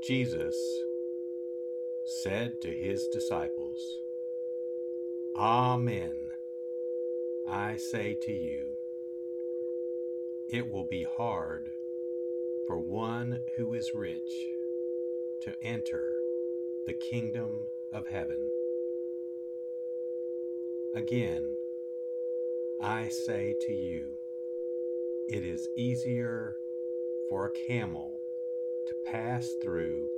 Jesus said to his disciples, Amen, I say to you, it will be hard for one who is rich to enter the kingdom of heaven. Again, I say to you, it is easier for a camel to pass through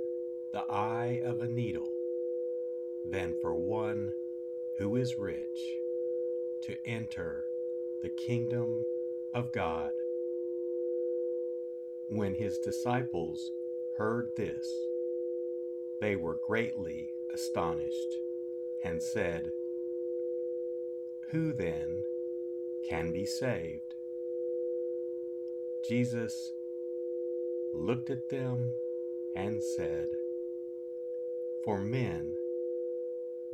the eye of a needle than for one who is rich to enter the kingdom of God. When his disciples heard this, they were greatly astonished and said, Who then can be saved? Jesus looked at them and said, For men,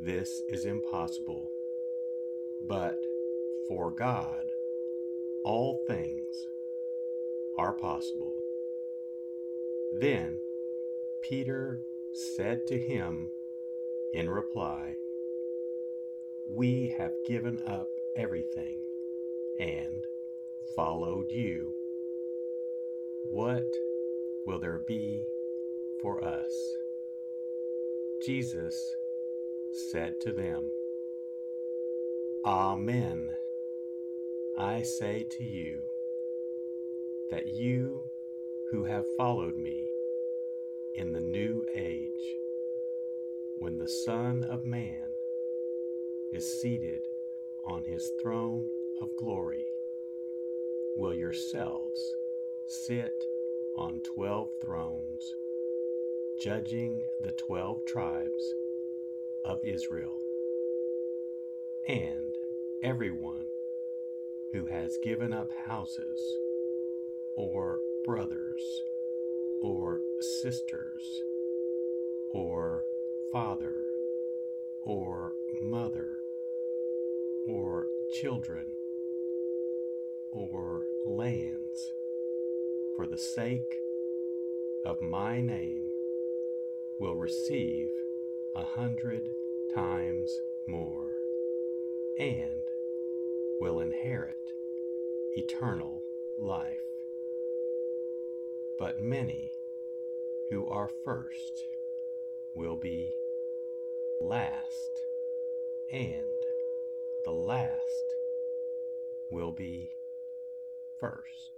this is impossible, but for God, all things are possible. Then Peter said to him in reply, We have given up everything and followed you. What will there be for us? Jesus said to them, Amen. I say to you that you who have followed me in the new age, when the Son of Man is seated on his throne of glory, will yourselves sit on twelve thrones, judging the twelve tribes of Israel, and everyone who has given up houses, or brothers, or sisters, or father, or mother, or children, or lands, for the sake of my name, will receive a hundred times more, and will inherit eternal life. But many who are first will be last, and the last will be first.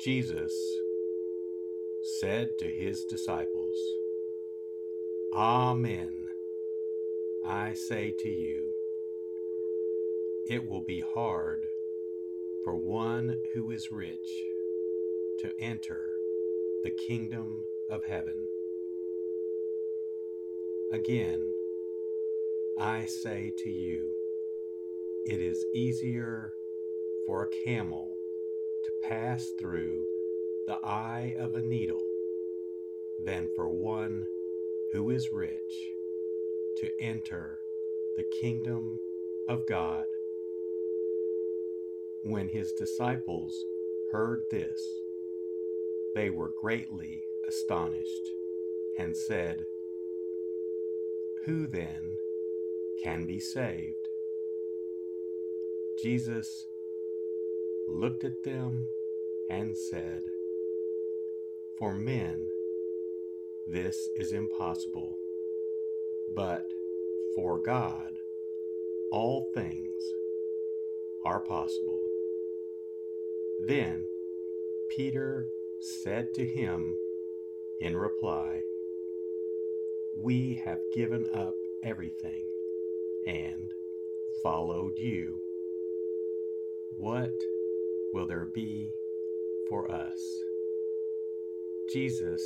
Jesus said to his disciples, Amen, I say to you, it will be hard for one who is rich to enter the kingdom of heaven. Again, I say to you, it is easier for a camel to pass through the eye of a needle than for one who is rich to enter the kingdom of God. When his disciples heard this, they were greatly astonished and said, Who then can be saved? Jesus looked at them and said, For men, this is impossible, but for God, all things are possible. Then Peter said to him in reply, We have given up everything and followed you. What will there be for us? Jesus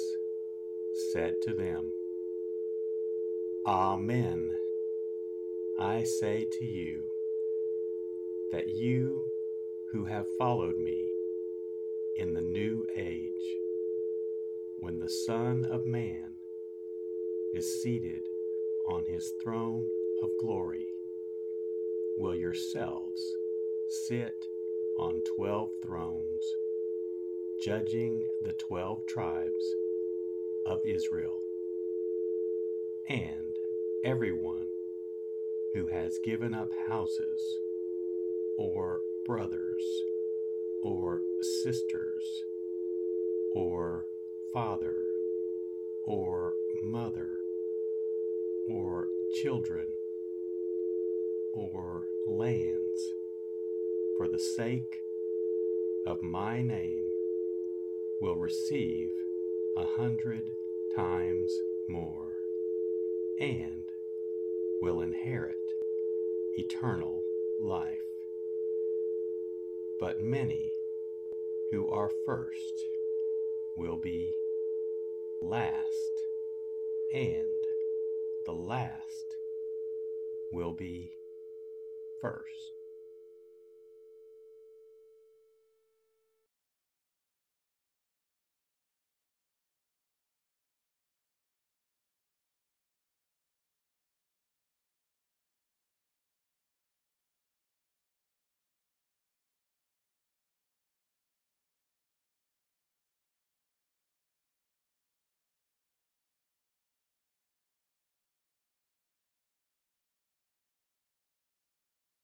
said to them, Amen. I say to you that you who have followed me in the new age, when the Son of Man is seated on his throne of glory, will yourselves sit on twelve thrones, judging the twelve tribes of Israel. And everyone who has given up houses, or brothers, or sisters, or father, or mother, or children, or lands, for the sake of my name will receive a hundred times more and will inherit eternal life. But many who are first will be last, and the last will be first.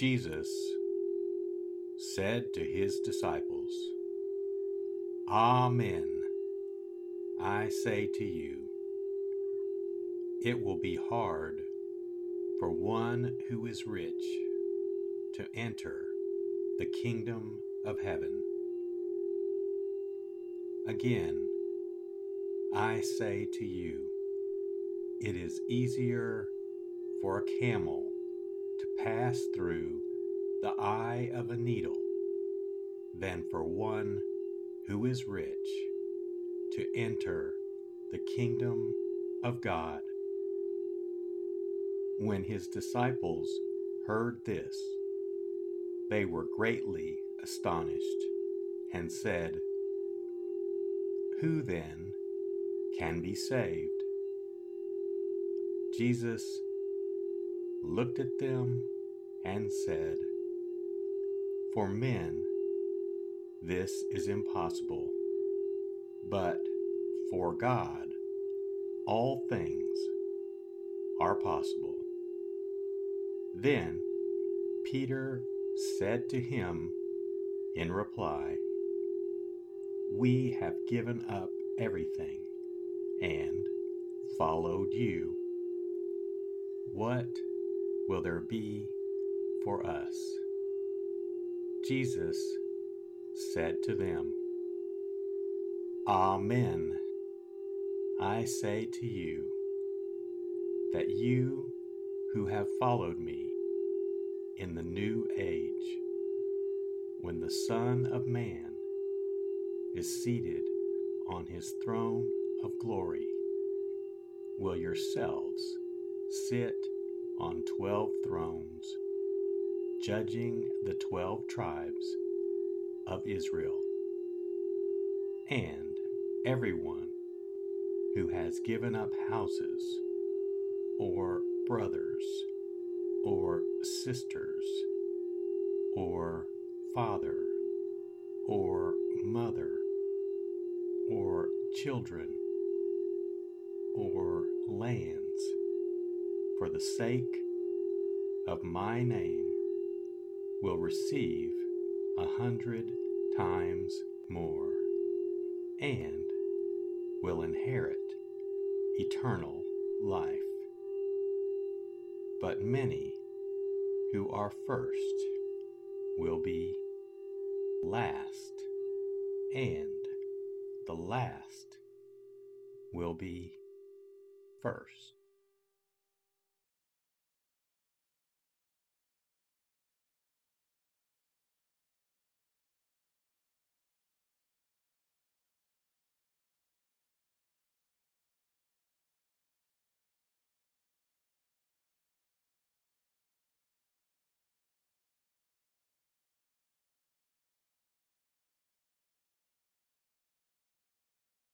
Jesus said to his disciples, Amen, I say to you, it will be hard for one who is rich to enter the kingdom of heaven. Again, I say to you, it is easier for a camel pass through the eye of a needle than for one who is rich to enter the kingdom of God. When his disciples heard this, they were greatly astonished and said, Who then can be saved? Jesus looked at them and said, For men, this is impossible, but for God, all things are possible. Then Peter said to him in reply, We have given up everything and followed you. What will there be for us? Jesus said to them, Amen. I say to you that you who have followed me in the new age, when the Son of Man is seated on his throne of glory, will yourselves sit on twelve thrones, judging the twelve tribes of Israel. And everyone who has given up houses, or brothers, or sisters, or father, or mother, or children, or lands for the sake of my name will receive a hundred times more and will inherit eternal life. But many who are first will be last, and the last will be first.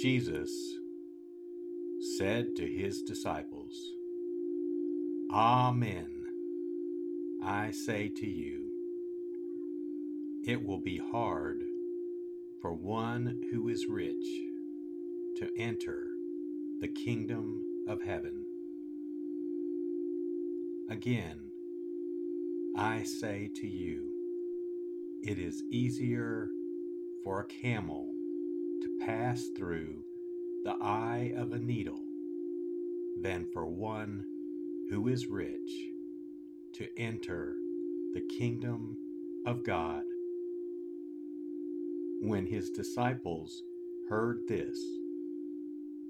Jesus said to his disciples, Amen, I say to you, it will be hard for one who is rich to enter the kingdom of heaven. Again, I say to you, it is easier for a camel pass through the eye of a needle than for one who is rich to enter the kingdom of God. When his disciples heard this,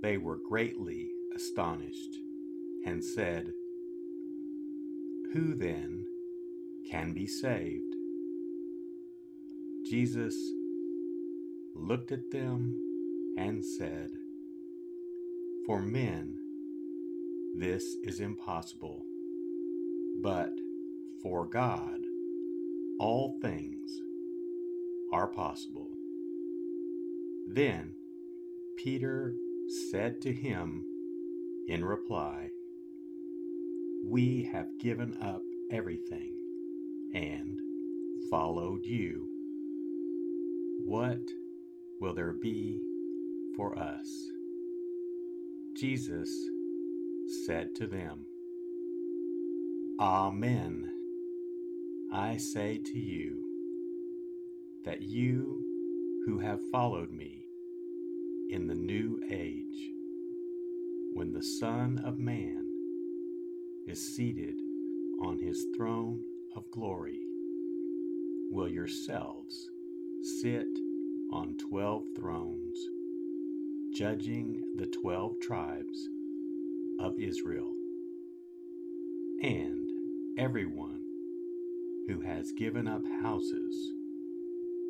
they were greatly astonished and said, Who then can be saved? Jesus looked at them and said, For men, this is impossible, but for God, all things are possible. Then Peter said to him in reply, We have given up everything and followed you. What will there be for us? Jesus said to them, Amen. I say to you that you who have followed me in the new age, when the Son of Man is seated on his throne of glory, will yourselves sit on twelve thrones, judging the twelve tribes of Israel. And everyone who has given up houses,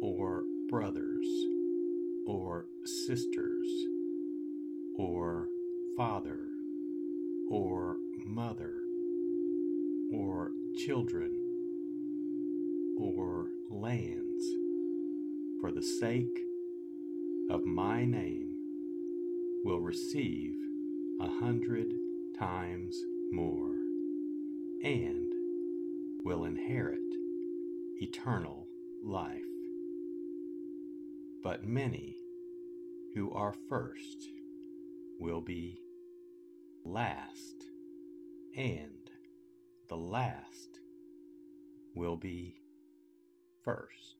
or brothers, or sisters, or father, or mother, or children, or lands for the sake of my name will receive a hundred times more and will inherit eternal life. But many who are first will be last, and the last will be first.